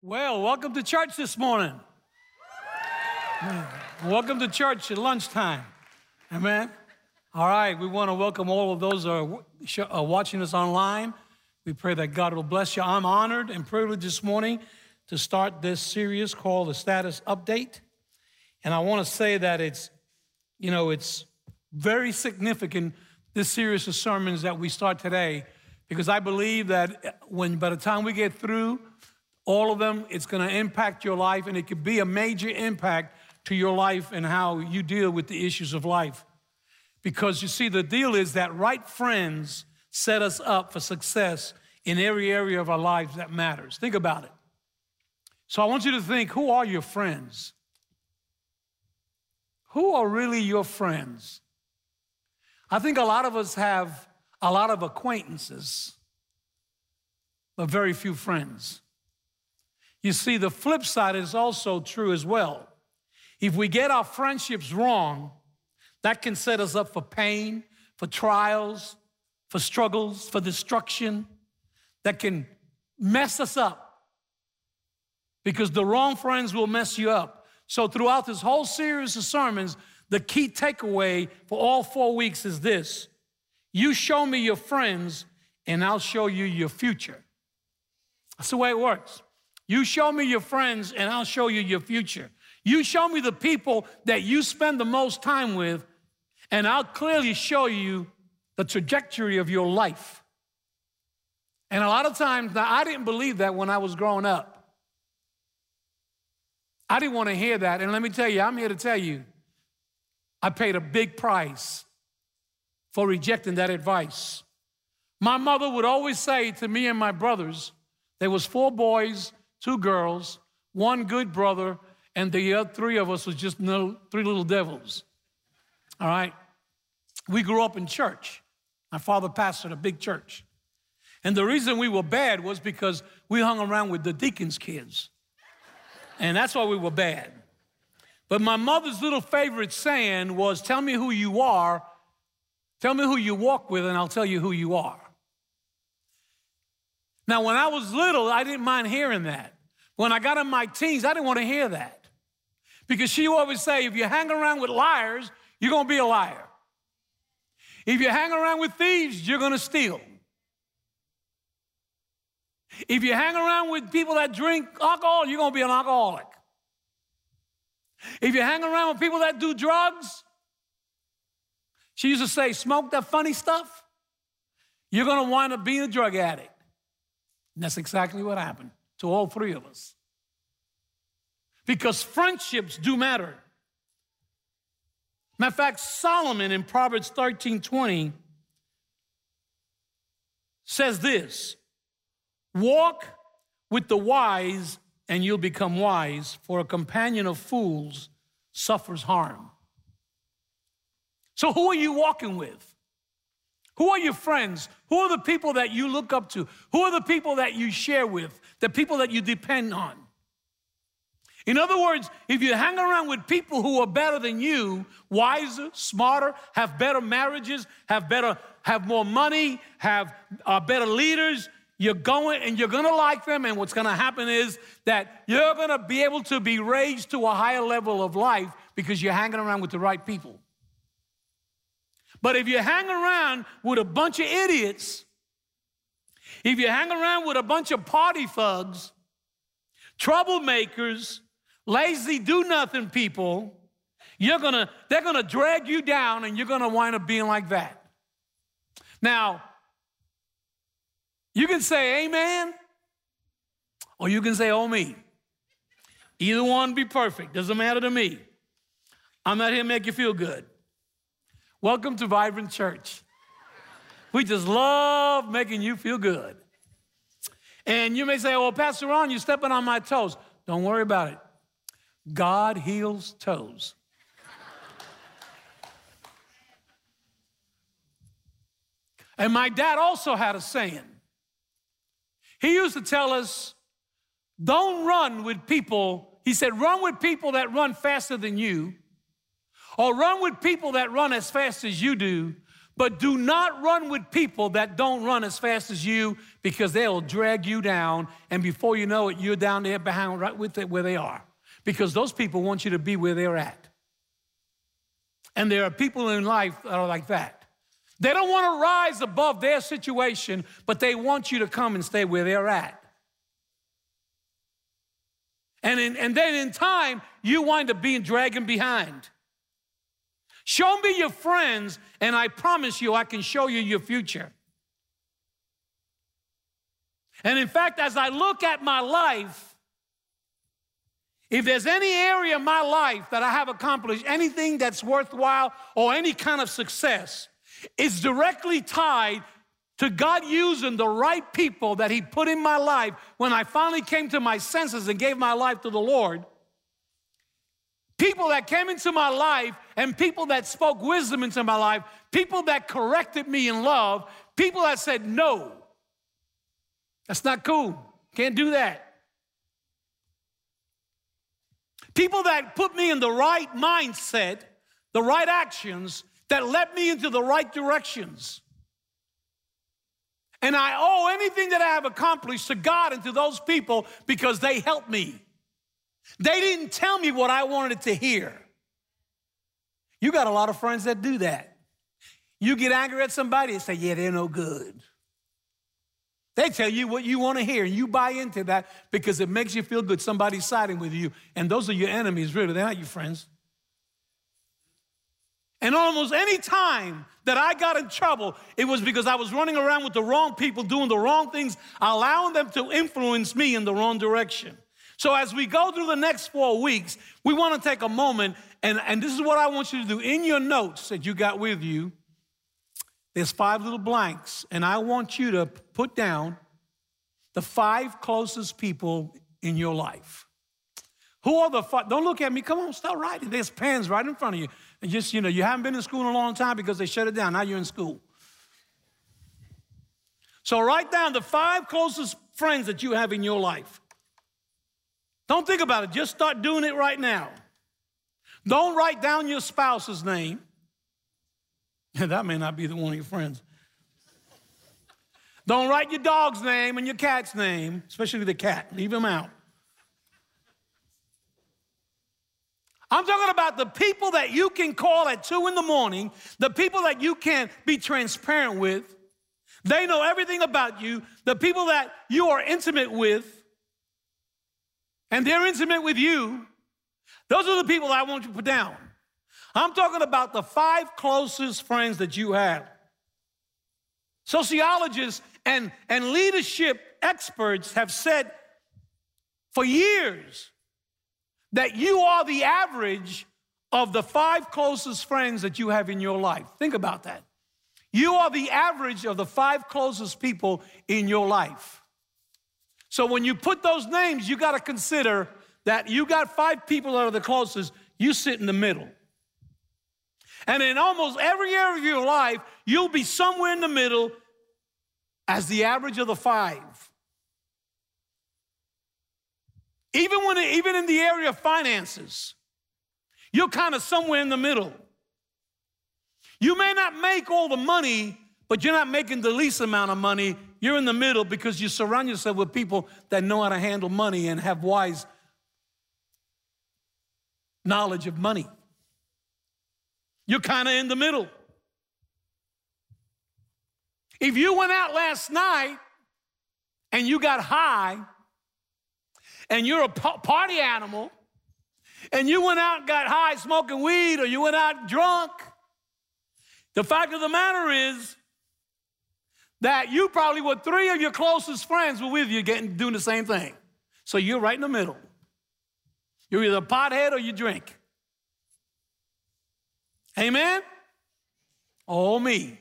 Well, welcome to church this morning. welcome to church at lunchtime. Amen. All right, we want to welcome all of those who are watching us online. We pray that God will bless you. I'm honored and privileged this morning to start this series called the Status Update. And I want to say that it's, you know, it's very significant, this series of sermons that we start today, because I believe that when by the time we get through all of them, it's going to impact your life, and it could be a major impact to your life and how you deal with the issues of life. Because you see, the deal is that right friends set us up for success in every area of our lives that matters. Think about it. So I want you to think who are your friends? Who are really your friends? I think a lot of us have a lot of acquaintances, but very few friends. You see, the flip side is also true as well. If we get our friendships wrong, that can set us up for pain, for trials, for struggles, for destruction, that can mess us up. Because the wrong friends will mess you up. So, throughout this whole series of sermons, the key takeaway for all four weeks is this You show me your friends, and I'll show you your future. That's the way it works. You show me your friends, and I'll show you your future. You show me the people that you spend the most time with, and I'll clearly show you the trajectory of your life. And a lot of times, now I didn't believe that when I was growing up. I didn't want to hear that. And let me tell you, I'm here to tell you, I paid a big price for rejecting that advice. My mother would always say to me and my brothers, there was four boys two girls, one good brother, and the other three of us was just no, three little devils. All right? We grew up in church. My father pastored a big church. And the reason we were bad was because we hung around with the deacon's kids. And that's why we were bad. But my mother's little favorite saying was, Tell me who you are, tell me who you walk with, and I'll tell you who you are. Now, when I was little, I didn't mind hearing that. When I got in my teens, I didn't want to hear that. Because she always say, if you hang around with liars, you're going to be a liar. If you hang around with thieves, you're going to steal. If you hang around with people that drink alcohol, you're going to be an alcoholic. If you hang around with people that do drugs, she used to say, smoke that funny stuff, you're going to wind up being a drug addict. And that's exactly what happened to all three of us. Because friendships do matter. Matter of fact, Solomon in Proverbs 13 20 says this Walk with the wise, and you'll become wise, for a companion of fools suffers harm. So, who are you walking with? Who are your friends? Who are the people that you look up to? Who are the people that you share with? The people that you depend on? In other words, if you hang around with people who are better than you, wiser, smarter, have better marriages, have better, have more money, have uh, better leaders, you're going and you're gonna like them. And what's gonna happen is that you're gonna be able to be raised to a higher level of life because you're hanging around with the right people. But if you hang around with a bunch of idiots, if you hang around with a bunch of party thugs, troublemakers, lazy do nothing people, you're gonna, they're gonna drag you down and you're gonna wind up being like that. Now, you can say amen, or you can say oh me. Either one be perfect, doesn't matter to me. I'm not here to make you feel good. Welcome to Vibrant Church. We just love making you feel good. And you may say, well, Pastor Ron, you're stepping on my toes. Don't worry about it. God heals toes. and my dad also had a saying. He used to tell us, don't run with people. He said, run with people that run faster than you or run with people that run as fast as you do, But do not run with people that don't run as fast as you because they'll drag you down. And before you know it, you're down there behind right with it where they are. Because those people want you to be where they're at. And there are people in life that are like that. They don't want to rise above their situation, but they want you to come and stay where they're at. And, in, and then in time, you wind up being dragging behind. Show me your friends, and I promise you, I can show you your future. And in fact, as I look at my life, if there's any area of my life that I have accomplished, anything that's worthwhile or any kind of success, it's directly tied to God using the right people that He put in my life when I finally came to my senses and gave my life to the Lord people that came into my life and people that spoke wisdom into my life, people that corrected me in love, people that said, no, that's not cool. Can't do that. People that put me in the right mindset, the right actions that led me into the right directions. And I owe anything that I have accomplished to God and to those people because they helped me. They didn't tell me what I wanted to hear. You got a lot of friends that do that. You get angry at somebody and say, Yeah, they're no good. They tell you what you want to hear, and you buy into that because it makes you feel good. Somebody's siding with you, and those are your enemies, really. They're not your friends. And almost any time that I got in trouble, it was because I was running around with the wrong people, doing the wrong things, allowing them to influence me in the wrong direction. So, as we go through the next four weeks, we want to take a moment, and, and this is what I want you to do. In your notes that you got with you, there's five little blanks, and I want you to put down the five closest people in your life. Who are the five? Don't look at me. Come on, start writing. There's pens right in front of you. And just, you know, you haven't been in school in a long time because they shut it down. Now you're in school. So write down the five closest friends that you have in your life. Don't think about it, just start doing it right now. Don't write down your spouse's name. that may not be the one of your friends. Don't write your dog's name and your cat's name, especially the cat. Leave them out. I'm talking about the people that you can call at two in the morning, the people that you can be transparent with. They know everything about you, the people that you are intimate with and they're intimate with you, those are the people I want you to put down. I'm talking about the five closest friends that you have. Sociologists and, and leadership experts have said for years that you are the average of the five closest friends that you have in your life. Think about that. You are the average of the five closest people in your life. So when you put those names, you got to consider that you got five people that are the closest, you sit in the middle. And in almost every area of your life, you'll be somewhere in the middle as the average of the five. Even when even in the area of finances, you're kind of somewhere in the middle. You may not make all the money, but you're not making the least amount of money you're in the middle because you surround yourself with people that know how to handle money and have wise knowledge of money. You're kind of in the middle. If you went out last night and you got high and you're a party animal and you went out and got high smoking weed or you went out drunk, the fact of the matter is that you probably were three of your closest friends were with you getting doing the same thing. So you're right in the middle. You're either a pothead or you drink. Amen? Oh, me.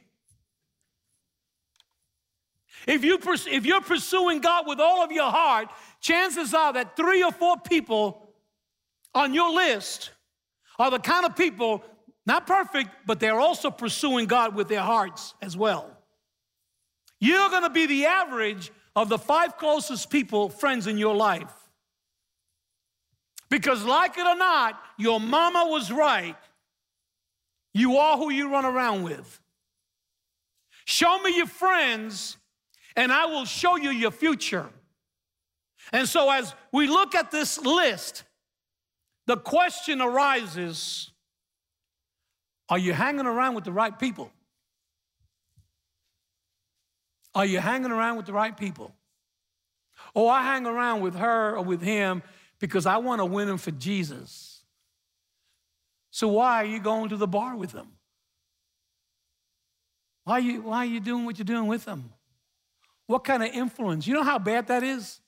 If, you, if you're pursuing God with all of your heart, chances are that three or four people on your list are the kind of people, not perfect, but they're also pursuing God with their hearts as well. You're going to be the average of the five closest people, friends in your life. Because, like it or not, your mama was right. You are who you run around with. Show me your friends, and I will show you your future. And so, as we look at this list, the question arises Are you hanging around with the right people? Are you hanging around with the right people? Oh, I hang around with her or with him because I want to win them for Jesus. So, why are you going to the bar with them? Why are you, why are you doing what you're doing with them? What kind of influence? You know how bad that is?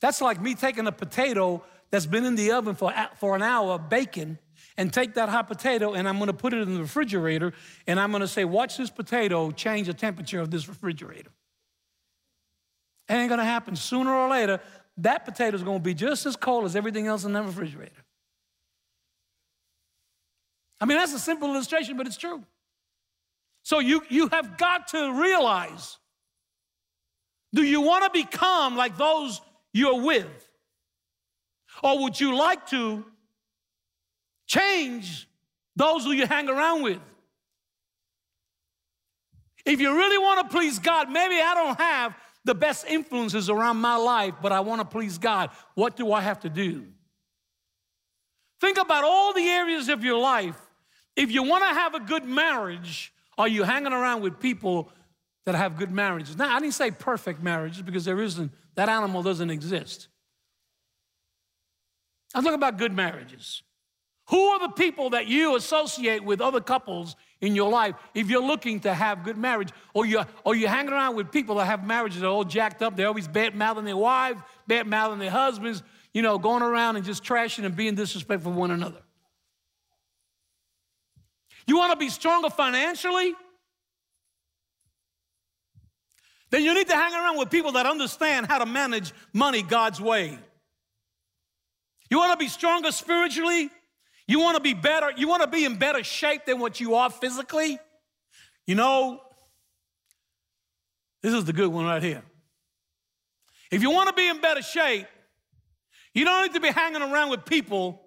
That's like me taking a potato that's been in the oven for, for an hour, bacon, and take that hot potato and I'm gonna put it in the refrigerator and I'm gonna say, watch this potato change the temperature of this refrigerator. It ain't gonna happen. Sooner or later, that potato is gonna be just as cold as everything else in that refrigerator. I mean, that's a simple illustration, but it's true. So you, you have got to realize do you want to become like those you're with? Or would you like to change those who you hang around with? If you really want to please God, maybe I don't have the best influences around my life, but I want to please God. What do I have to do? Think about all the areas of your life. If you want to have a good marriage, are you hanging around with people that have good marriages? Now, I didn't say perfect marriages because there isn't, that animal doesn't exist. I'm talking about good marriages. Who are the people that you associate with other couples in your life if you're looking to have good marriage? Or you're, or you're hanging around with people that have marriages that are all jacked up, they're always bad mouthing their wives, bad mouthing their husbands, you know, going around and just trashing and being disrespectful for one another. You want to be stronger financially? Then you need to hang around with people that understand how to manage money God's way. You want to be stronger spiritually? You want to be better? You want to be in better shape than what you are physically? You know, this is the good one right here. If you want to be in better shape, you don't need to be hanging around with people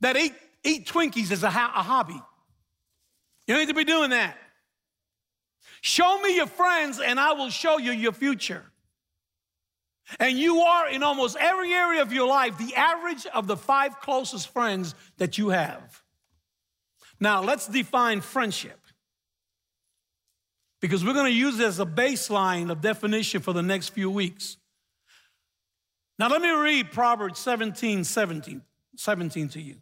that eat, eat Twinkies as a, a hobby. You don't need to be doing that. Show me your friends, and I will show you your future. And you are in almost every area of your life the average of the five closest friends that you have. Now, let's define friendship because we're going to use it as a baseline of definition for the next few weeks. Now, let me read Proverbs 17 17, 17 to you.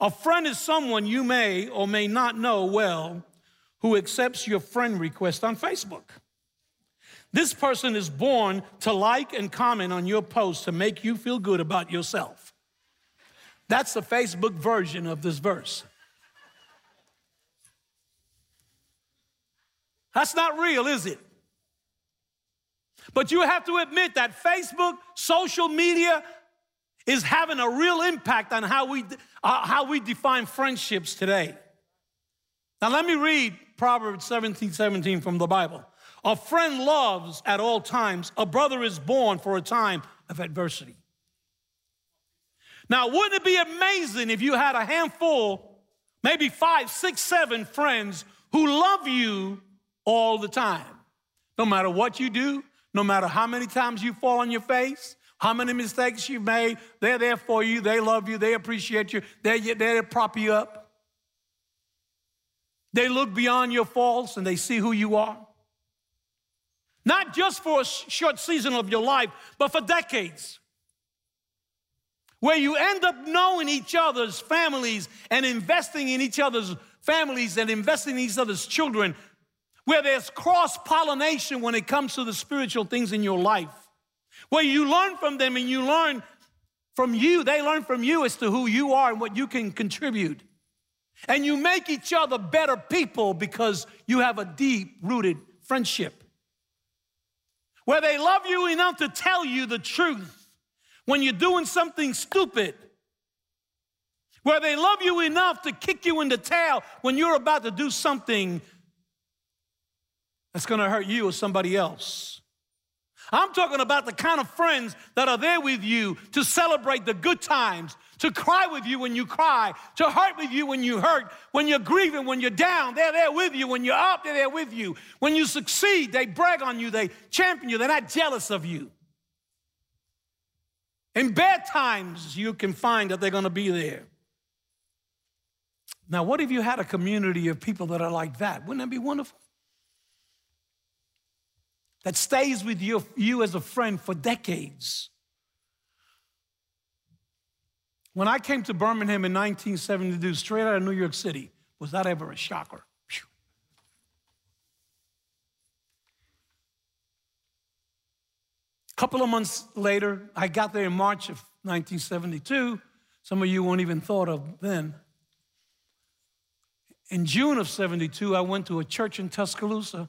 A friend is someone you may or may not know well who accepts your friend request on Facebook. This person is born to like and comment on your post to make you feel good about yourself. That's the Facebook version of this verse. That's not real, is it? But you have to admit that Facebook, social media, is having a real impact on how we, uh, how we define friendships today. Now, let me read Proverbs 17 17 from the Bible. A friend loves at all times, a brother is born for a time of adversity. Now, wouldn't it be amazing if you had a handful, maybe five, six, seven friends who love you all the time? No matter what you do, no matter how many times you fall on your face, how many mistakes you've made, they're there for you. They love you. They appreciate you. They're there to prop you up. They look beyond your faults and they see who you are. Not just for a short season of your life, but for decades. Where you end up knowing each other's families and investing in each other's families and investing in each other's children. Where there's cross pollination when it comes to the spiritual things in your life where you learn from them and you learn from you, they learn from you as to who you are and what you can contribute. And you make each other better people because you have a deep rooted friendship. Where they love you enough to tell you the truth when you're doing something stupid. Where they love you enough to kick you in the tail when you're about to do something that's gonna hurt you or somebody else. I'm talking about the kind of friends that are there with you to celebrate the good times, to cry with you when you cry, to hurt with you when you hurt, when you're grieving, when you're down, they're there with you. When you're up, they're there with you. When you succeed, they brag on you, they champion you, they're not jealous of you. In bad times, you can find that they're going to be there. Now, what if you had a community of people that are like that? Wouldn't that be wonderful? That stays with you, you as a friend for decades. When I came to Birmingham in 1972, straight out of New York City, was that ever a shocker? A couple of months later, I got there in March of 1972. Some of you won't even thought of then. In June of 72, I went to a church in Tuscaloosa.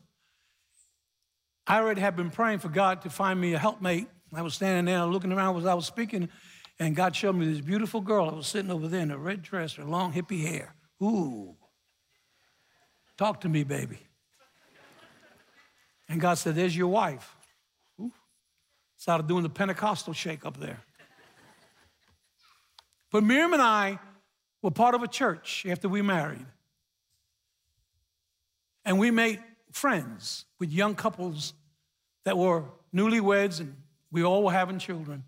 I already had been praying for God to find me a helpmate. I was standing there looking around as I was speaking, and God showed me this beautiful girl that was sitting over there in a red dress, her long hippie hair. Ooh. Talk to me, baby. And God said, There's your wife. Ooh. Started doing the Pentecostal shake up there. But Miriam and I were part of a church after we married. And we made friends with young couples that were newlyweds and we all were having children.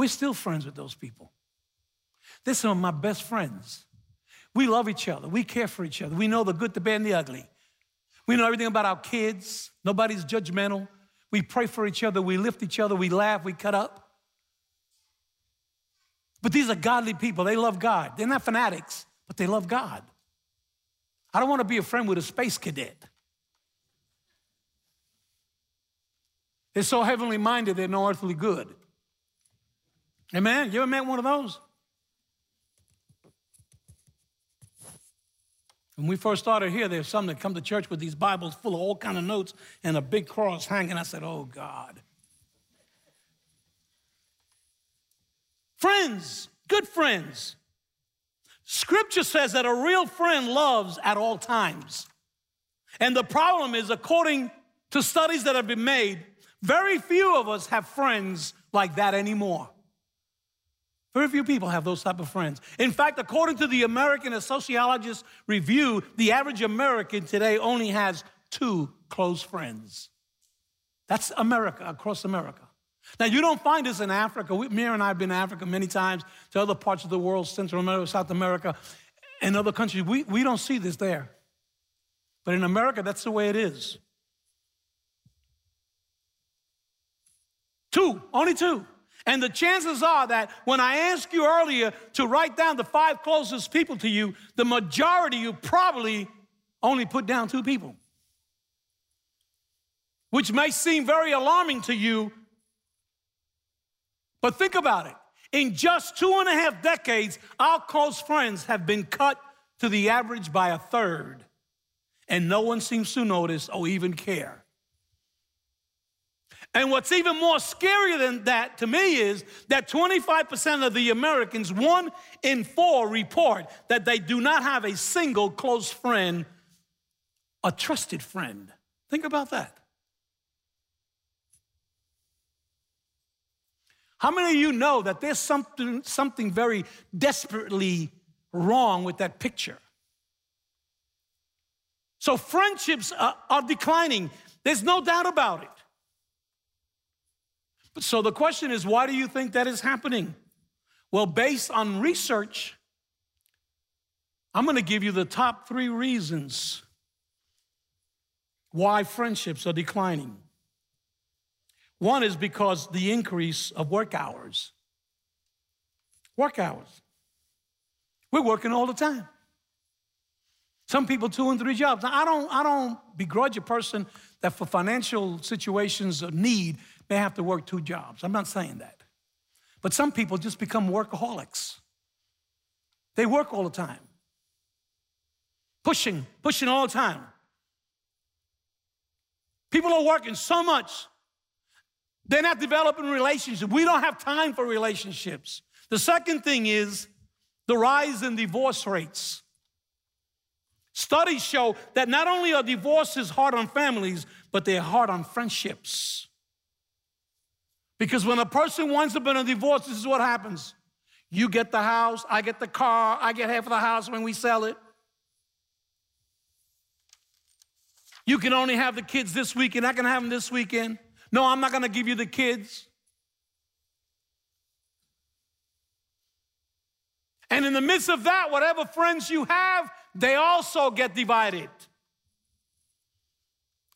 We're still friends with those people. They're some of my best friends. We love each other. We care for each other. We know the good, the bad, and the ugly. We know everything about our kids. Nobody's judgmental. We pray for each other. We lift each other. We laugh. We cut up. But these are godly people. They love God. They're not fanatics, but they love God. I don't want to be a friend with a space cadet. They're so heavenly minded, they're no earthly good. Amen? You ever met one of those? When we first started here, there's some that come to church with these Bibles full of all kind of notes and a big cross hanging. I said, oh, God. Friends, good friends. Scripture says that a real friend loves at all times. And the problem is, according to studies that have been made, very few of us have friends like that anymore. Very few people have those type of friends. In fact, according to the American Sociologist Review, the average American today only has two close friends. That's America, across America. Now, you don't find this in Africa. We, Mira and I have been to Africa many times, to other parts of the world, Central America, South America, and other countries. We, we don't see this there. But in America, that's the way it is. Two, only two. And the chances are that when I asked you earlier to write down the five closest people to you, the majority you probably only put down two people. Which may seem very alarming to you but think about it. In just two and a half decades, our close friends have been cut to the average by a third, and no one seems to notice or even care. And what's even more scary than that to me is that 25% of the Americans, one in four, report that they do not have a single close friend, a trusted friend. Think about that. How many of you know that there's something, something very desperately wrong with that picture? So friendships are, are declining. There's no doubt about it. So the question is, why do you think that is happening? Well, based on research, I'm going to give you the top three reasons why friendships are declining. One is because the increase of work hours. Work hours. We're working all the time. Some people two and three jobs. Now, I don't, I don't begrudge a person that for financial situations of need may have to work two jobs. I'm not saying that. But some people just become workaholics. They work all the time. Pushing, pushing all the time. People are working so much they're not developing relationships. We don't have time for relationships. The second thing is the rise in divorce rates. Studies show that not only are divorces hard on families, but they're hard on friendships. Because when a person winds up in a divorce, this is what happens. You get the house, I get the car, I get half of the house when we sell it. You can only have the kids this weekend, I can have them this weekend. No, I'm not gonna give you the kids. And in the midst of that, whatever friends you have, they also get divided.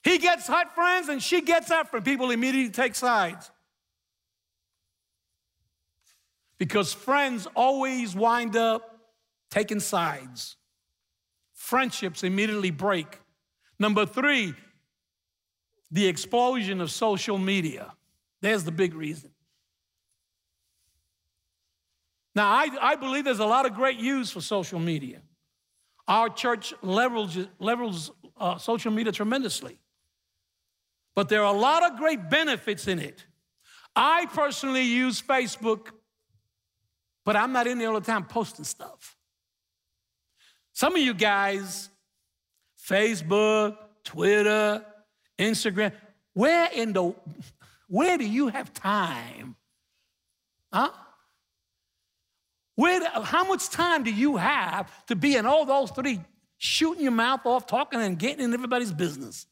He gets hot friends and she gets hot friends. People immediately take sides. Because friends always wind up taking sides. Friendships immediately break. Number three, the explosion of social media. There's the big reason. Now, I, I believe there's a lot of great use for social media. Our church levels uh, social media tremendously. But there are a lot of great benefits in it. I personally use Facebook, but I'm not in there all the time posting stuff. Some of you guys, Facebook, Twitter, Instagram, where in the where do you have time? Huh? Where, how much time do you have to be in all those three, shooting your mouth off, talking and getting in everybody's business?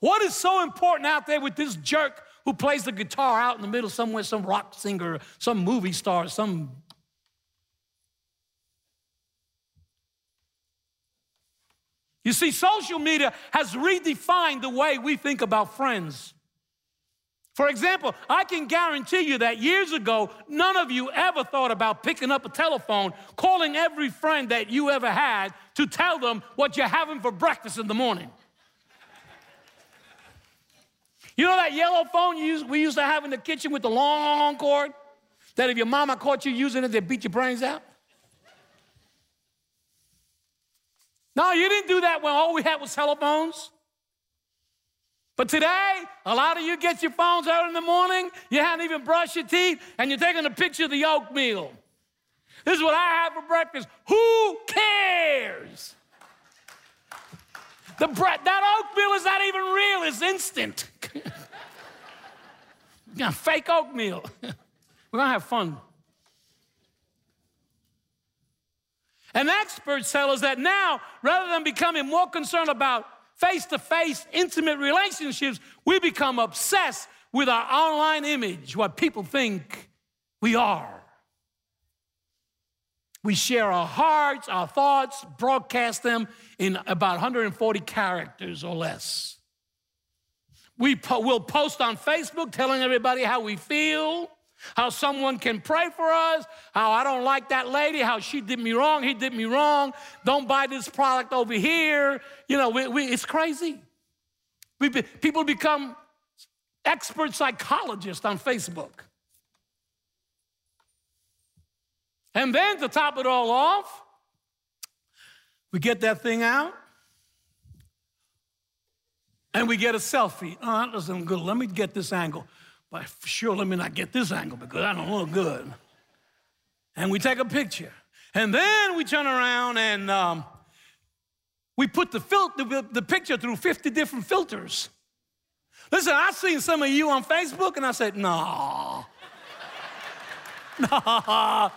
What is so important out there with this jerk who plays the guitar out in the middle somewhere, some rock singer, some movie star, some. You see, social media has redefined the way we think about friends. For example, I can guarantee you that years ago, none of you ever thought about picking up a telephone, calling every friend that you ever had to tell them what you're having for breakfast in the morning. You know that yellow phone we used to have in the kitchen with the long cord? That if your mama caught you using it, they'd beat your brains out? No, you didn't do that when all we had was telephones. But today, a lot of you get your phones out in the morning, you haven't even brushed your teeth, and you're taking a picture of the oatmeal. This is what I have for breakfast. Who cares? The bread, that oatmeal is not even real, it's instant. got fake oatmeal. We're gonna have fun. And experts tell us that now, rather than becoming more concerned about face to face, intimate relationships, we become obsessed with our online image, what people think we are. We share our hearts, our thoughts, broadcast them in about 140 characters or less. We po- will post on Facebook telling everybody how we feel how someone can pray for us, how I don't like that lady, how she did me wrong, he did me wrong, don't buy this product over here. You know, we, we, it's crazy. We be, people become expert psychologists on Facebook. And then to top it all off, we get that thing out and we get a selfie. Oh, that doesn't good. Let me get this angle. But sure, let me not get this angle because I don't look good. And we take a picture. And then we turn around and um, we put the, fil- the, the picture through 50 different filters. Listen, I've seen some of you on Facebook and I said, nah. nah.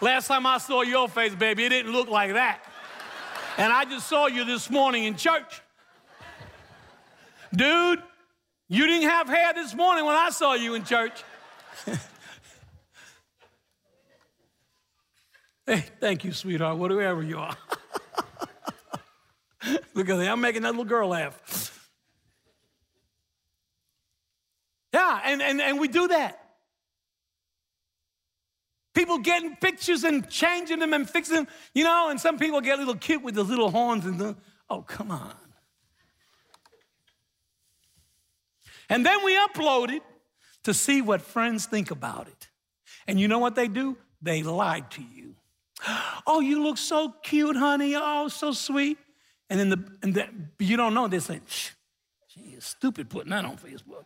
Last time I saw your face, baby, it didn't look like that. And I just saw you this morning in church. Dude, you didn't have hair this morning when I saw you in church. hey, thank you, sweetheart, whatever you are. Look at that, I'm making that little girl laugh. Yeah, and, and, and we do that. People getting pictures and changing them and fixing them, you know, and some people get a little cute with the little horns and the, oh, come on. And then we upload it to see what friends think about it. And you know what they do? They lie to you. Oh, you look so cute, honey. Oh, so sweet. And then the, and the, you don't know, they say, she is stupid putting that on Facebook.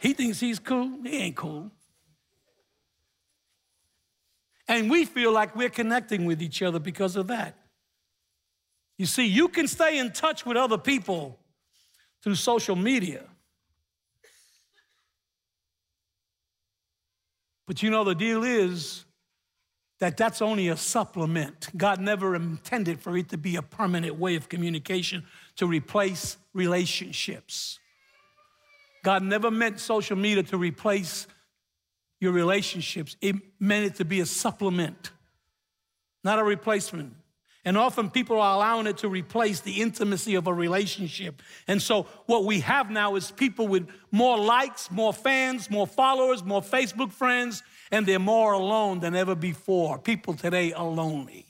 He thinks he's cool. He ain't cool. And we feel like we're connecting with each other because of that. You see, you can stay in touch with other people through social media. But you know, the deal is that that's only a supplement. God never intended for it to be a permanent way of communication to replace relationships. God never meant social media to replace your relationships, it meant it to be a supplement, not a replacement. And often people are allowing it to replace the intimacy of a relationship. And so what we have now is people with more likes, more fans, more followers, more Facebook friends, and they're more alone than ever before. People today are lonely.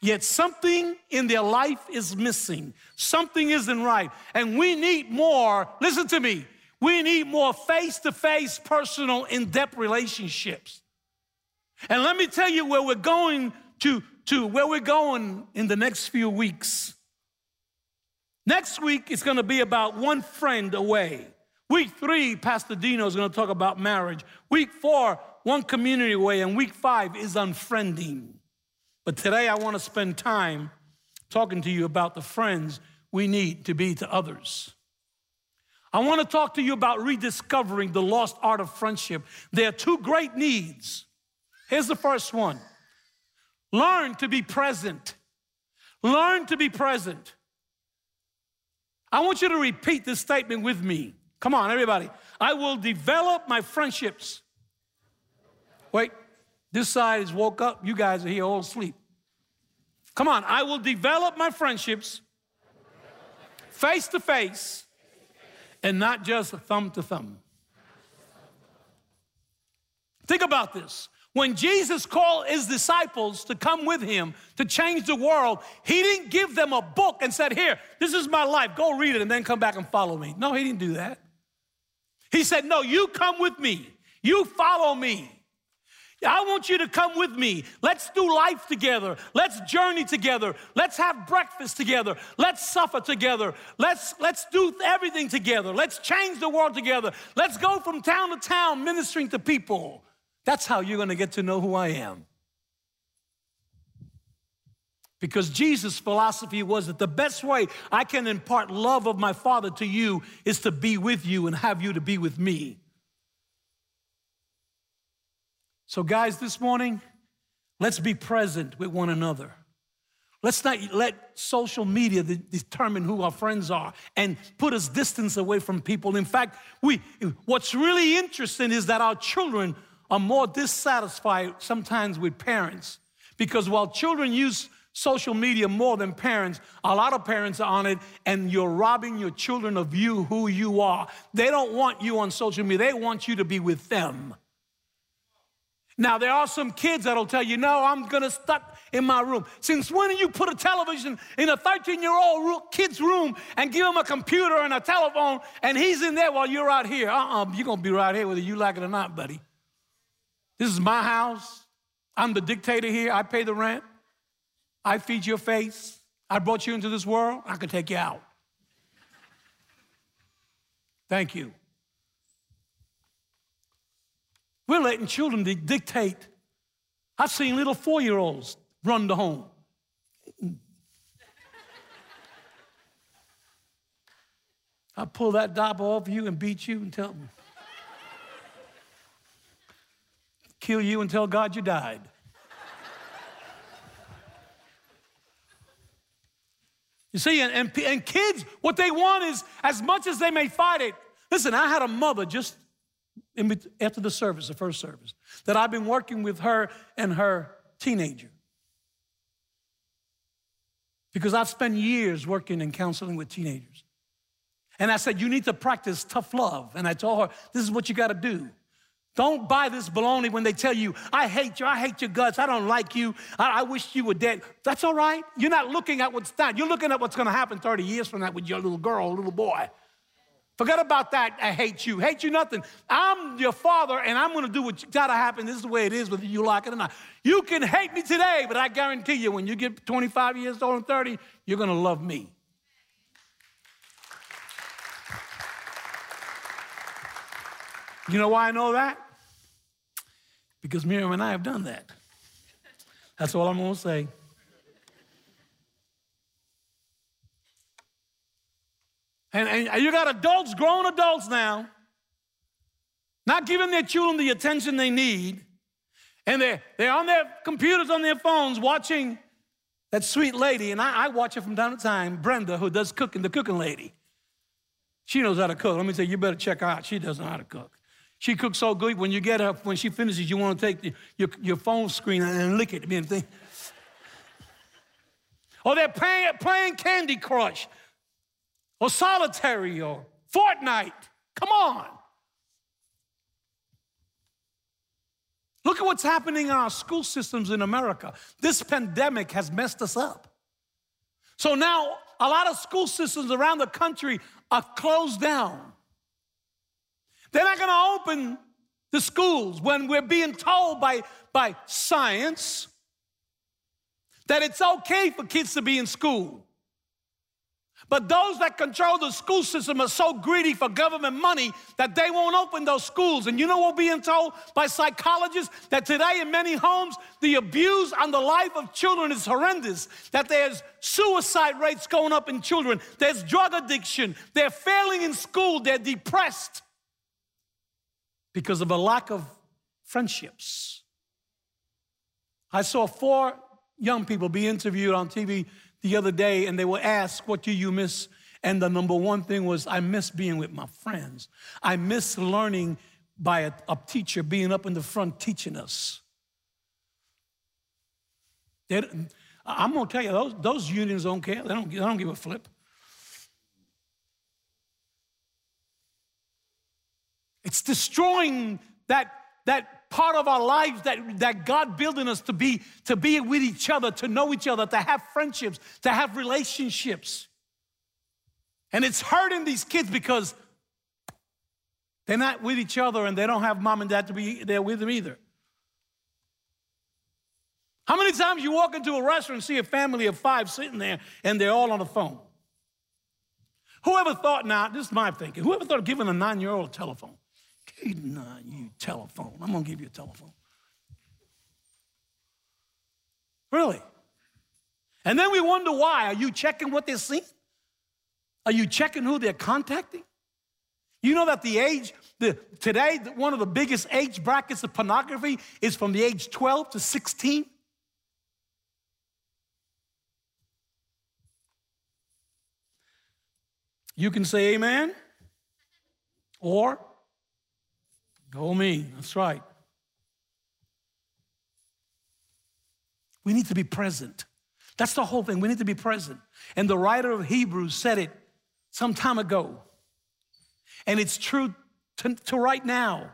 Yet something in their life is missing. Something isn't right. And we need more, listen to me, we need more face to face, personal, in depth relationships. And let me tell you where we're going to, to where we're going in the next few weeks. Next week, is going to be about one friend away. Week three, Pastor Dino is going to talk about marriage. Week four, one community away. And week five is unfriending. But today, I want to spend time talking to you about the friends we need to be to others. I want to talk to you about rediscovering the lost art of friendship. There are two great needs. Here's the first one learn to be present. Learn to be present. I want you to repeat this statement with me. Come on, everybody. I will develop my friendships. Wait, this side is woke up. You guys are here all asleep. Come on, I will develop my friendships face to face and not just thumb to thumb. Think about this. When Jesus called his disciples to come with him to change the world, he didn't give them a book and said, Here, this is my life, go read it and then come back and follow me. No, he didn't do that. He said, No, you come with me, you follow me. I want you to come with me. Let's do life together. Let's journey together. Let's have breakfast together. Let's suffer together. Let's, let's do everything together. Let's change the world together. Let's go from town to town ministering to people. That's how you're going to get to know who I am. Because Jesus' philosophy was that the best way I can impart love of my Father to you is to be with you and have you to be with me. So, guys, this morning, let's be present with one another. Let's not let social media determine who our friends are and put us distance away from people. In fact, we, what's really interesting is that our children are more dissatisfied sometimes with parents because while children use social media more than parents, a lot of parents are on it and you're robbing your children of you, who you are. They don't want you on social media, they want you to be with them. Now, there are some kids that'll tell you, no, I'm gonna stuck in my room. Since when do you put a television in a 13 year old kid's room and give him a computer and a telephone and he's in there while you're out here? Uh uh-uh, uh, you are gonna be right here whether you like it or not, buddy. This is my house. I'm the dictator here. I pay the rent. I feed your face. I brought you into this world. I can take you out. Thank you. We're letting children dictate. I've seen little four year olds run the home. I pull that diaper off you and beat you and tell kill you and tell God you died. You see, and, and, and, kids, what they want is as much as they may fight it. Listen, I had a mother just after the service, the first service, that I've been working with her and her teenager. Because I've spent years working and counseling with teenagers. And I said, You need to practice tough love. And I told her, This is what you got to do. Don't buy this baloney when they tell you, I hate you, I hate your guts, I don't like you, I, I wish you were dead. That's all right. You're not looking at what's done. You're looking at what's going to happen 30 years from that with your little girl, little boy. Forget about that. I hate you. Hate you nothing. I'm your father, and I'm going to do what's got to happen. This is the way it is, whether you like it or not. You can hate me today, but I guarantee you, when you get 25 years old and 30, you're going to love me. You know why I know that? Because Miriam and I have done that. That's all I'm going to say. And, and you got adults, grown adults now, not giving their children the attention they need. And they're, they're on their computers, on their phones, watching that sweet lady. And I, I watch her from time to time, Brenda, who does cooking, the cooking lady. She knows how to cook. Let me tell you, better check her out. She doesn't know how to cook. She cooks so good, when you get her, when she finishes, you want to take the, your, your phone screen and lick it. I mean, think. or they're playing, playing Candy Crush or Solitaire or Fortnite. Come on. Look at what's happening in our school systems in America. This pandemic has messed us up. So now a lot of school systems around the country are closed down. They're not going to open the schools when we're being told by, by science that it's okay for kids to be in school. But those that control the school system are so greedy for government money that they won't open those schools. And you know what we're being told by psychologists? That today in many homes, the abuse on the life of children is horrendous. That there's suicide rates going up in children, there's drug addiction, they're failing in school, they're depressed because of a lack of friendships. I saw four young people be interviewed on TV the other day and they were asked, What do you miss? And the number one thing was, I miss being with my friends. I miss learning by a, a teacher being up in the front teaching us. They, I'm gonna tell you, those, those unions don't care. They don't, they don't give a flip. It's destroying that, that part of our lives that, that God built in us to be, to be with each other, to know each other, to have friendships, to have relationships. And it's hurting these kids because they're not with each other and they don't have mom and dad to be there with them either. How many times you walk into a restaurant and see a family of five sitting there and they're all on the phone? Whoever thought, now, this is my thinking, whoever thought of giving a nine year old a telephone? Nah, you telephone. I'm going to give you a telephone. Really? And then we wonder why. Are you checking what they're seeing? Are you checking who they're contacting? You know that the age, the, today, one of the biggest age brackets of pornography is from the age 12 to 16. You can say amen or Go me. That's right. We need to be present. That's the whole thing. We need to be present. And the writer of Hebrews said it some time ago. And it's true to, to, right now.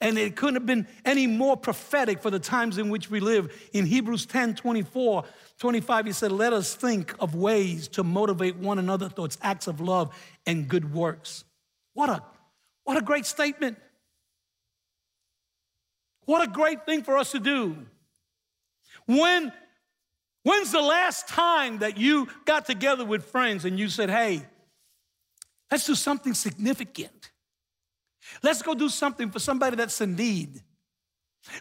And it couldn't have been any more prophetic for the times in which we live. In Hebrews 10 24, 25, he said, Let us think of ways to motivate one another towards acts of love and good works. What a, what a great statement. What a great thing for us to do. When, when's the last time that you got together with friends and you said, hey, let's do something significant? Let's go do something for somebody that's in need.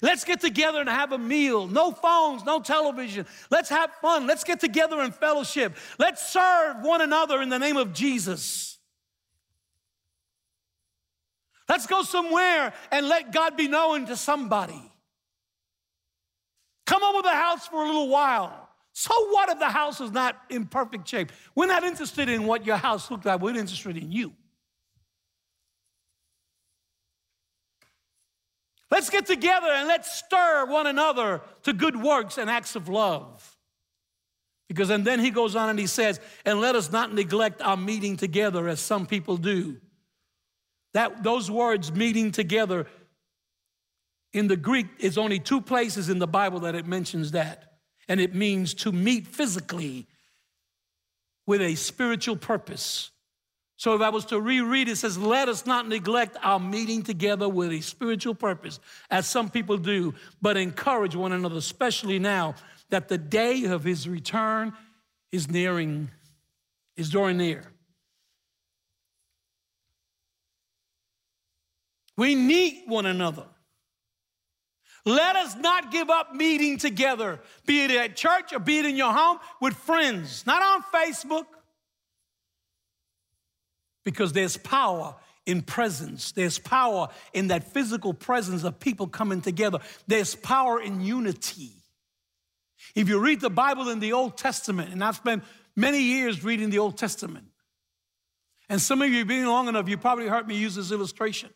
Let's get together and have a meal. No phones, no television. Let's have fun. Let's get together in fellowship. Let's serve one another in the name of Jesus. Let's go somewhere and let God be known to somebody. Come over the house for a little while. So what if the house is not in perfect shape? We're not interested in what your house looked like, we're interested in you. Let's get together and let's stir one another to good works and acts of love. Because and then he goes on and he says, and let us not neglect our meeting together as some people do. That those words meeting together in the Greek is only two places in the Bible that it mentions that. And it means to meet physically with a spiritual purpose. So if I was to reread it, says, Let us not neglect our meeting together with a spiritual purpose, as some people do, but encourage one another, especially now that the day of his return is nearing, is drawing near. We need one another. Let us not give up meeting together, be it at church or be it in your home with friends, not on Facebook. Because there's power in presence, there's power in that physical presence of people coming together, there's power in unity. If you read the Bible in the Old Testament, and I've spent many years reading the Old Testament, and some of you being long enough, you probably heard me use this illustration.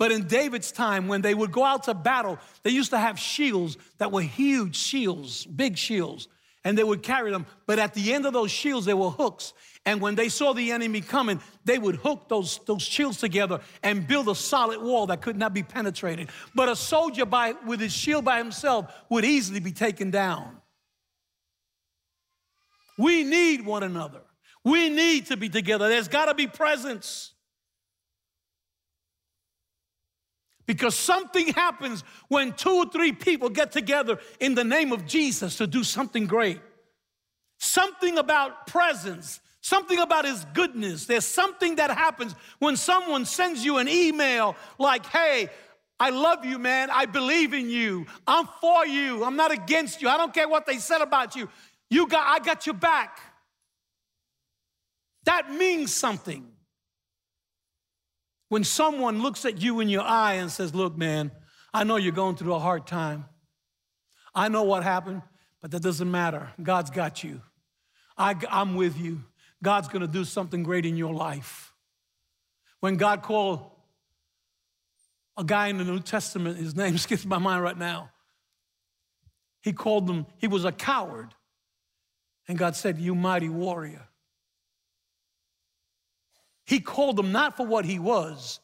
But in David's time, when they would go out to battle, they used to have shields that were huge shields, big shields, and they would carry them. But at the end of those shields, there were hooks. And when they saw the enemy coming, they would hook those, those shields together and build a solid wall that could not be penetrated. But a soldier by, with his shield by himself would easily be taken down. We need one another. We need to be together. There's got to be presence. Because something happens when two or three people get together in the name of Jesus to do something great. Something about presence, something about his goodness. There's something that happens when someone sends you an email like, hey, I love you, man. I believe in you. I'm for you. I'm not against you. I don't care what they said about you. You got I got your back. That means something. When someone looks at you in your eye and says, Look, man, I know you're going through a hard time. I know what happened, but that doesn't matter. God's got you. I, am with you. God's going to do something great in your life. When God called a guy in the New Testament, his name skips my mind right now. He called him, he was a coward. And God said, You mighty warrior. He called him not for what he was,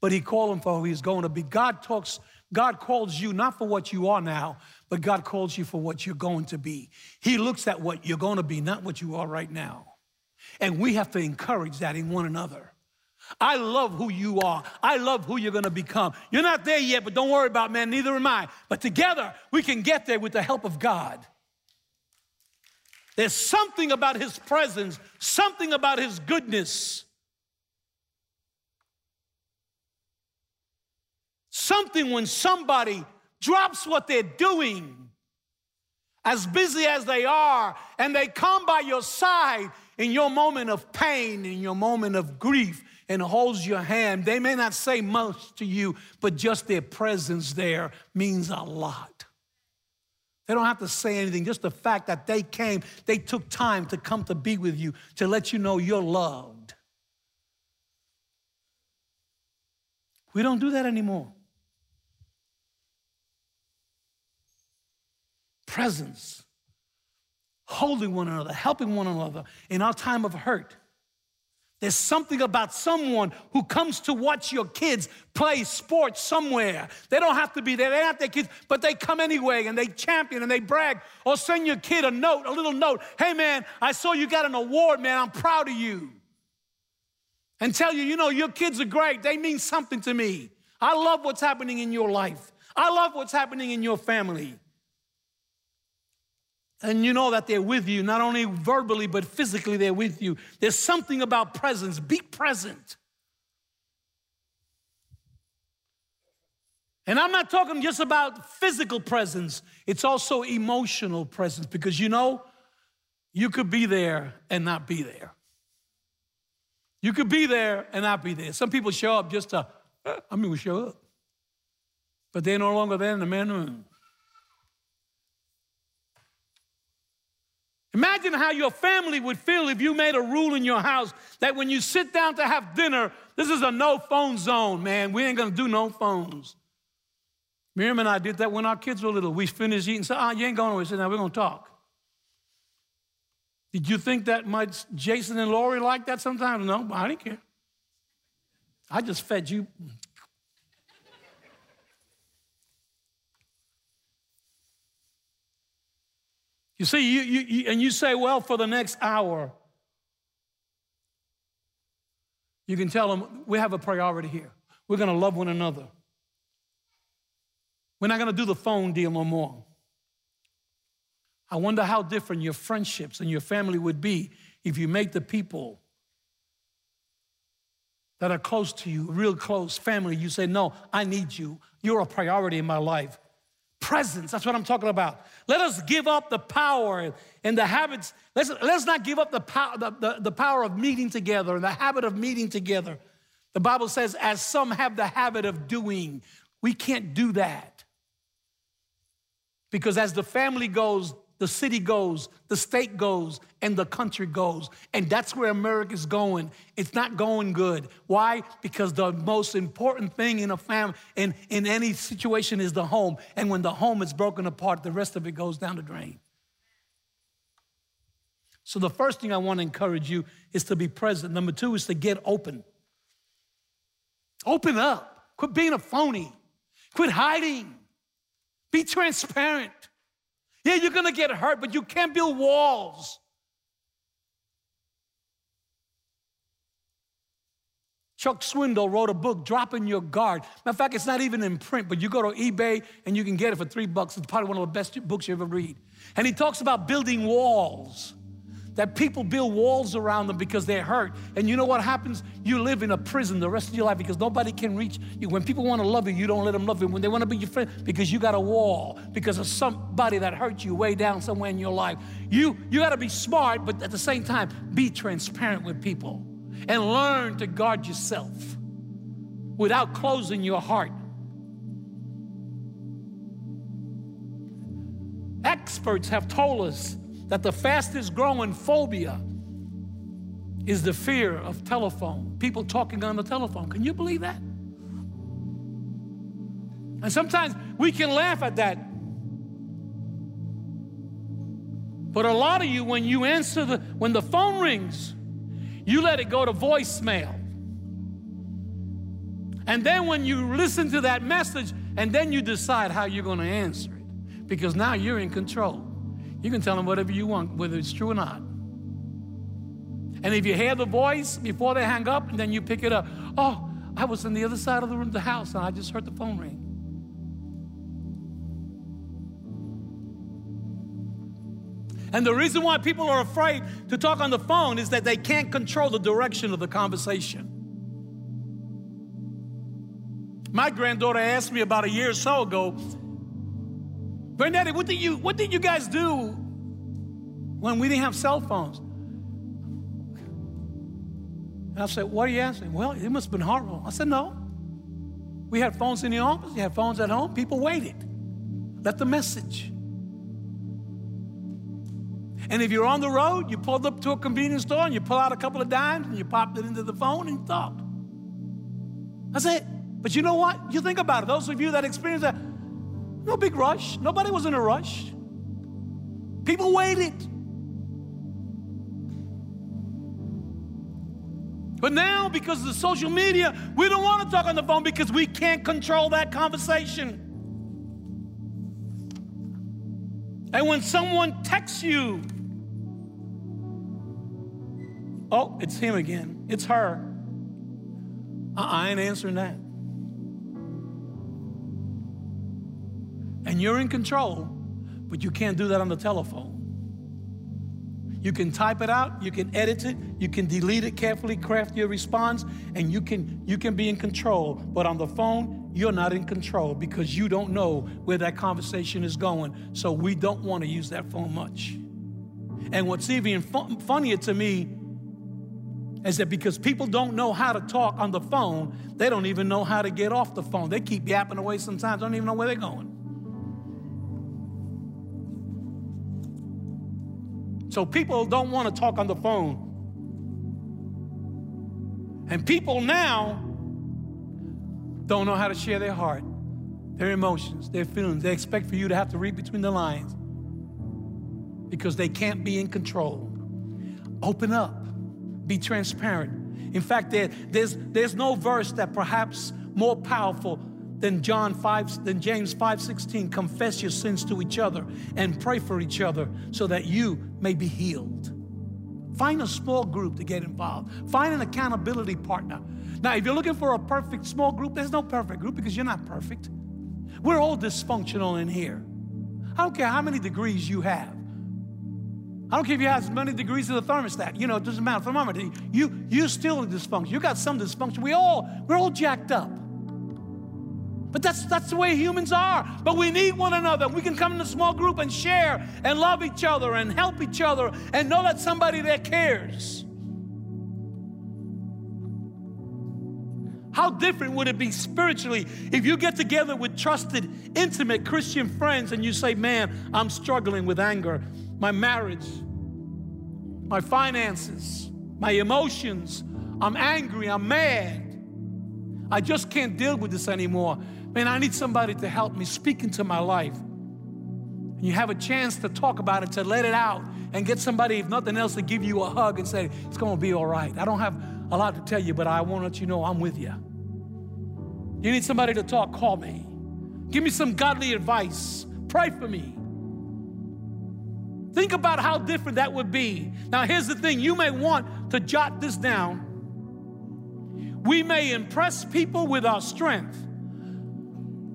but he called him for who he's going to be. God talks, God calls you not for what you are now, but God calls you for what you're going to be. He looks at what you're going to be, not what you are right now. And we have to encourage that in one another. I love who you are. I love who you're going to become. You're not there yet, but don't worry about man, neither am I. But together we can get there with the help of God. There's something about his presence, something about his goodness something when somebody drops what they're doing, as busy as they are, and they come by your side in your moment of pain, in your moment of grief, and holds your hand. They may not say much to you, but just their presence there means a lot. They don't have to say anything, just the fact that they came, they took time to come to be with you, to let you know you're loved. We don't do that anymore. Presence, holding one another, helping one another in our time of hurt. There's something about someone who comes to watch your kids play sports somewhere. They don't have to be there, they're not their kids, but they come anyway and they champion and they brag or send your kid a note, a little note. Hey man, I saw you got an award, man. I'm proud of you. And tell you, you know, your kids are great. They mean something to me. I love what's happening in your life. I love what's happening in your family. And you know that they're with you, not only verbally, but physically, they're with you. There's something about presence. Be present. And I'm not talking just about physical presence, it's also emotional presence because you know, you could be there and not be there. You could be there and not be there. Some people show up just to, I mean, we show up, but they're no longer there in the man room. Imagine how your family would feel if you made a rule in your house that when you sit down to have dinner, this is a no phone zone, man. We ain't gonna do no phones. Miriam and I did that when our kids were little. We finished eating, said, ah, you ain't going away. Said, now we're gonna talk. Did you think that my Jason and Lori like that sometimes? No, I didn't care. I just fed you You see, you, you, you, and you say, well, for the next hour, you can tell them we have a priority here. We're going to love one another. We're not going to do the phone deal no more. I wonder how different your friendships and your family would be if you make the people that are close to you, real close family, you say, No, I need you. You're a priority in my life. Presence, that's what I'm talking about. Let us give up the power and the habits. Let's, let's not give up the, power, the, the, the power of meeting together and the habit of meeting together. The Bible says, as some have the habit of doing, we can't do that. Because as the family goes, the city goes, the state goes, and the country goes. And that's where America's going. It's not going good. Why? Because the most important thing in a family, in, in any situation, is the home. And when the home is broken apart, the rest of it goes down the drain. So the first thing I want to encourage you is to be present. Number two is to get open. Open up. Quit being a phony. Quit hiding. Be transparent. Yeah, you're going to get hurt, but you can't build walls. Chuck Swindoll wrote a book, Dropping Your Guard. Matter of fact, it's not even in print, but you go to eBay and you can get it for three bucks. It's probably one of the best books you ever read. And he talks about building walls that people build walls around them because they're hurt. And you know what happens? You live in a prison the rest of your life because nobody can reach you. When people want to love you, you don't let them love you. When they want to be your friend, because you got a wall, because of somebody that hurt you way down somewhere in your life. You, you got to be smart, but at the same time, be transparent with people and learn to guard yourself without closing your heart. Experts have told us that the fastest growing phobia is the fear of telephone, people talking on the telephone. Can you believe that? And sometimes we can laugh at that. But a lot of you, when you answer the, when the phone rings, you let it go to voicemail. And then when you listen to that message, and then you decide how you're going to answer it, because now you're in control. You can tell them whatever you want, whether it's true or not. And if you hear the voice before they hang up, and then you pick it up, oh, I was on the other side of the room, the house, and I just heard the phone ring. And the reason why people are afraid to talk on the phone is that they can't control the direction of the conversation. My granddaughter asked me about a year or so ago, Granddaddy, what did you what did you guys do when we didn't have cell phones? And I said, What are you asking? Well, it must have been horrible. I said, No. We had phones in the office, you had phones at home, people waited. Left the message. And if you're on the road, you pulled up to a convenience store and you pull out a couple of dimes and you popped it into the phone and you talked. That's it. But you know what? You think about it. Those of you that experience that, no big rush. Nobody was in a rush. People waited. But now, because of the social media, we don't want to talk on the phone because we can't control that conversation. And when someone texts you, oh, it's him again, it's her. Uh-uh, I ain't answering that. And you're in control, but you can't do that on the telephone. You can type it out, you can edit it, you can delete it carefully, craft your response, and you can you can be in control. But on the phone, you're not in control because you don't know where that conversation is going. So we don't want to use that phone much. And what's even fun, funnier to me is that because people don't know how to talk on the phone, they don't even know how to get off the phone. They keep yapping away sometimes, don't even know where they're going. So people don't want to talk on the phone. And people now don't know how to share their heart, their emotions, their feelings. They expect for you to have to read between the lines because they can't be in control. Open up, be transparent. In fact, there, there's, there's no verse that perhaps more powerful than John 5 than James 5:16 confess your sins to each other and pray for each other so that you may be healed. Find a small group to get involved. Find an accountability partner. Now, if you're looking for a perfect small group, there's no perfect group because you're not perfect. We're all dysfunctional in here. I don't care how many degrees you have. I don't care if you have as many degrees of the thermostat. You know, it doesn't matter. for Thermometer. You you still dysfunction. You got some dysfunction. We all we're all jacked up. But that's that's the way humans are. But we need one another. We can come in a small group and share and love each other and help each other and know that somebody there cares. How different would it be spiritually if you get together with trusted, intimate Christian friends and you say, Man, I'm struggling with anger, my marriage, my finances, my emotions. I'm angry, I'm mad. I just can't deal with this anymore. Man, I need somebody to help me speak into my life. And you have a chance to talk about it, to let it out, and get somebody, if nothing else, to give you a hug and say, It's gonna be all right. I don't have a lot to tell you, but I want to let you know I'm with you. You need somebody to talk, call me. Give me some godly advice. Pray for me. Think about how different that would be. Now, here's the thing you may want to jot this down. We may impress people with our strength,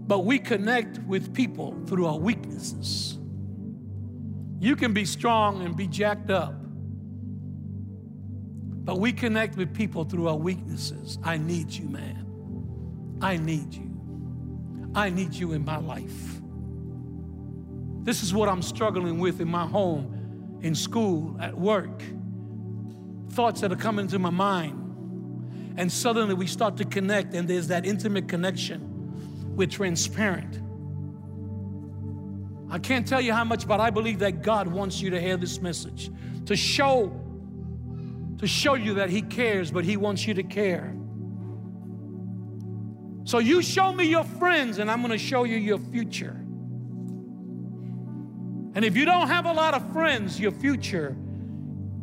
but we connect with people through our weaknesses. You can be strong and be jacked up, but we connect with people through our weaknesses. I need you, man. I need you. I need you in my life. This is what I'm struggling with in my home, in school, at work. Thoughts that are coming to my mind. And suddenly we start to connect, and there's that intimate connection. We're transparent. I can't tell you how much, but I believe that God wants you to hear this message to show to show you that he cares, but he wants you to care. So you show me your friends, and I'm going to show you your future. And if you don't have a lot of friends, your future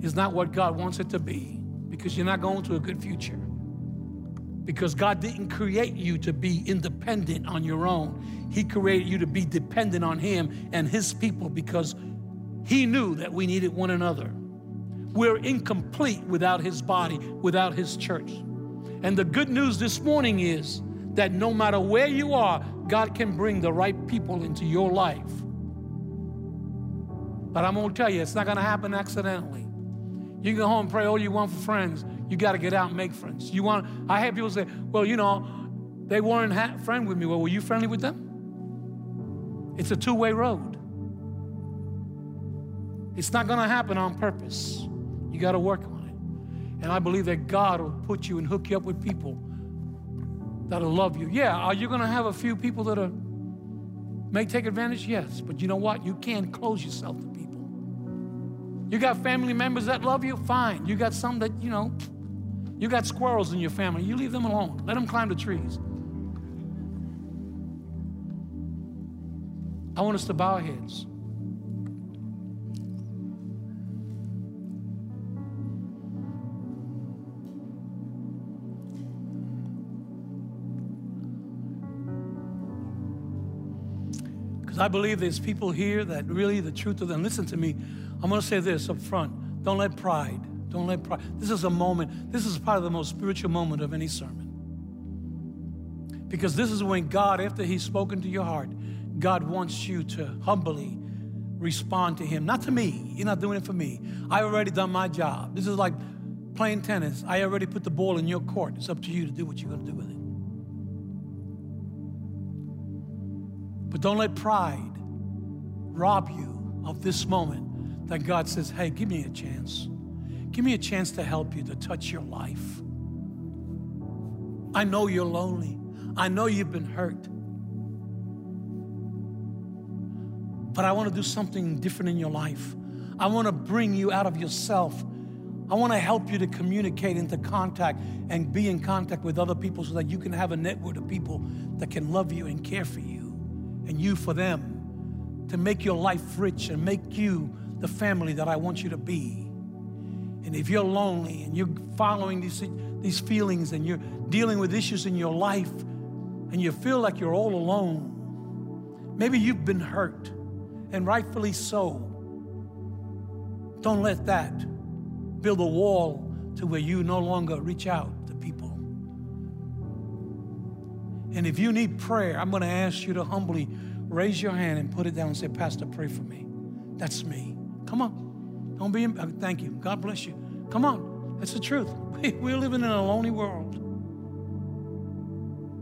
is not what God wants it to be because you're not going to a good future. Because God didn't create you to be independent on your own. He created you to be dependent on Him and His people because He knew that we needed one another. We're incomplete without His body, without His church. And the good news this morning is that no matter where you are, God can bring the right people into your life. But I'm to tell you, it's not to happen accidentally. You can go home and pray all you want for friends. You got to get out and make friends. You want? I have people say, "Well, you know, they weren't ha- friend with me." Well, were you friendly with them? It's a two-way road. It's not going to happen on purpose. You got to work on it. And I believe that God will put you and hook you up with people that'll love you. Yeah, are you going to have a few people that are, may take advantage? Yes, but you know what? You can't close yourself to people. You got family members that love you? Fine. You got some that, you know, you got squirrels in your family. You leave them alone. Let them climb the trees. I want us to bow our heads. Because I believe there's people here that really the truth of them. Listen to me. I'm going to say this up front. Don't let pride. Don't let pride. This is a moment. This is of the most spiritual moment of any sermon. Because this is when God, after He's spoken to your heart, God wants you to humbly respond to Him. Not to me. You're not doing it for me. I already done my job. This is like playing tennis. I already put the ball in your court. It's up to you to do what you're going to do with it. But don't let pride rob you of this moment that God says, hey, give me a chance. Give me a chance to help you, to touch your life. I know you're lonely. I know you've been hurt. But I want to do something different in your life. I want to bring you out of yourself. I want to help you to communicate into contact and be in contact with other people so that you can have a network of people that can love you and care for you and you for them to make your life rich and make you the family that I want you to be. And if you're lonely and you're following these, these feelings and you're dealing with issues in your life and you feel like you're all alone, maybe you've been hurt and rightfully so. Don't let that build a wall to where you no longer reach out to people. And if you need prayer, I'm going to ask you to humbly raise your hand and put it down and say, Pastor, pray for me. That's me. Come on. Don't be, thank you. God bless you. Come on. That's the truth. We're living in a lonely world.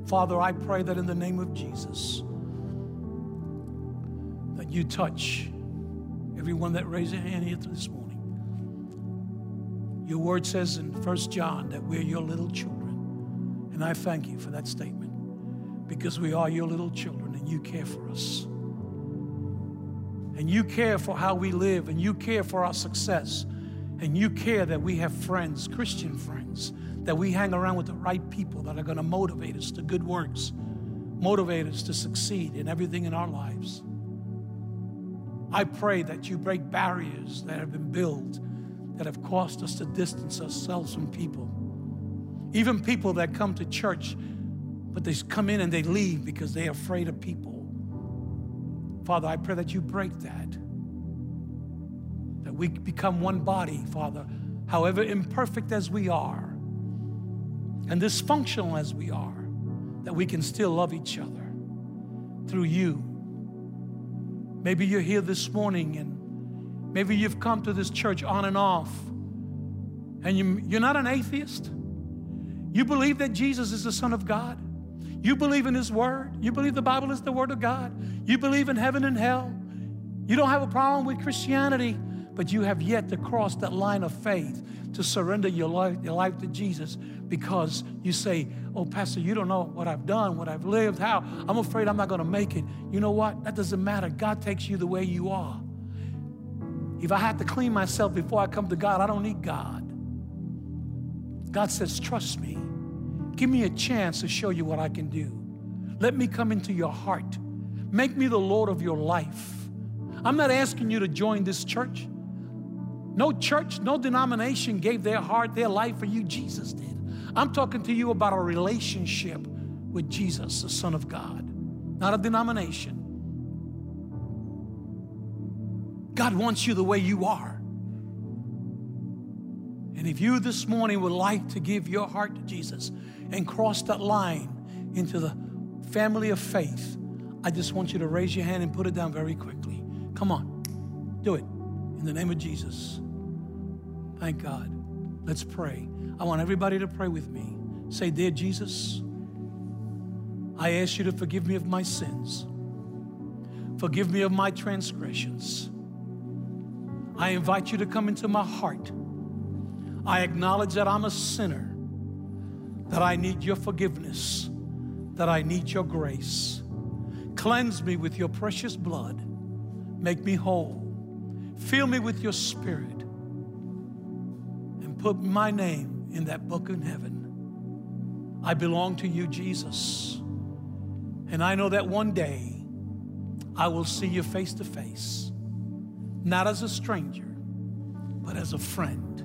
Father, I pray that in the name of Jesus, that you touch everyone that raised their hand here this morning. Your word says in First John that we're your little children. And I thank you for that statement because we are your little children and you care for us. And you care for how we live and you care for our success. And you care that we have friends, Christian friends, that we hang around with the right people that are going to motivate us to good works, motivate us to succeed in everything in our lives. I pray that you break barriers that have been built that have caused us to distance ourselves from people. Even people that come to church, but they come in and they leave because they're afraid of people. Father, I pray that you break that. That we become one body, Father, however imperfect as we are and dysfunctional as we are, that we can still love each other through you. Maybe you're here this morning and Maybe you've come to this church on and off, and you, you're not an atheist. You believe that Jesus is the Son of God. You believe in His Word. You believe the Bible is the Word of God. You believe in heaven and hell. You don't have a problem with Christianity, but you have yet to cross that line of faith to surrender your life, your life to Jesus because you say, Oh, Pastor, you don't know what I've done, what I've lived, how. I'm afraid I'm not going to make it. You know what? That doesn't matter. God takes you the way you are. If I have to clean myself before I come to God, I don't need God. God says, Trust me. Give me a chance to show you what I can do. Let me come into your heart. Make me the Lord of your life. I'm not asking you to join this church. No church, no denomination gave their heart, their life for you. Jesus did. I'm talking to you about a relationship with Jesus, the Son of God, not a denomination. God wants you the way you are. And if you this morning would like to give your heart to Jesus and cross that line into the family of faith, I just want you to raise your hand and put it down very quickly. Come on, do it in the name of Jesus. Thank God. Let's pray. I want everybody to pray with me. Say, Dear Jesus, I ask you to forgive me of my sins, forgive me of my transgressions. I invite you to come into my heart. I acknowledge that I'm a sinner, that I need your forgiveness, that I need your grace. Cleanse me with your precious blood. Make me whole. Fill me with your spirit. And put my name in that book in heaven. I belong to you, Jesus. And I know that one day I will see you face to face not as a stranger, but as a friend.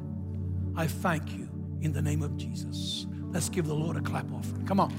I thank you in the name of Jesus. Let's give the Lord a clap offering. Come on.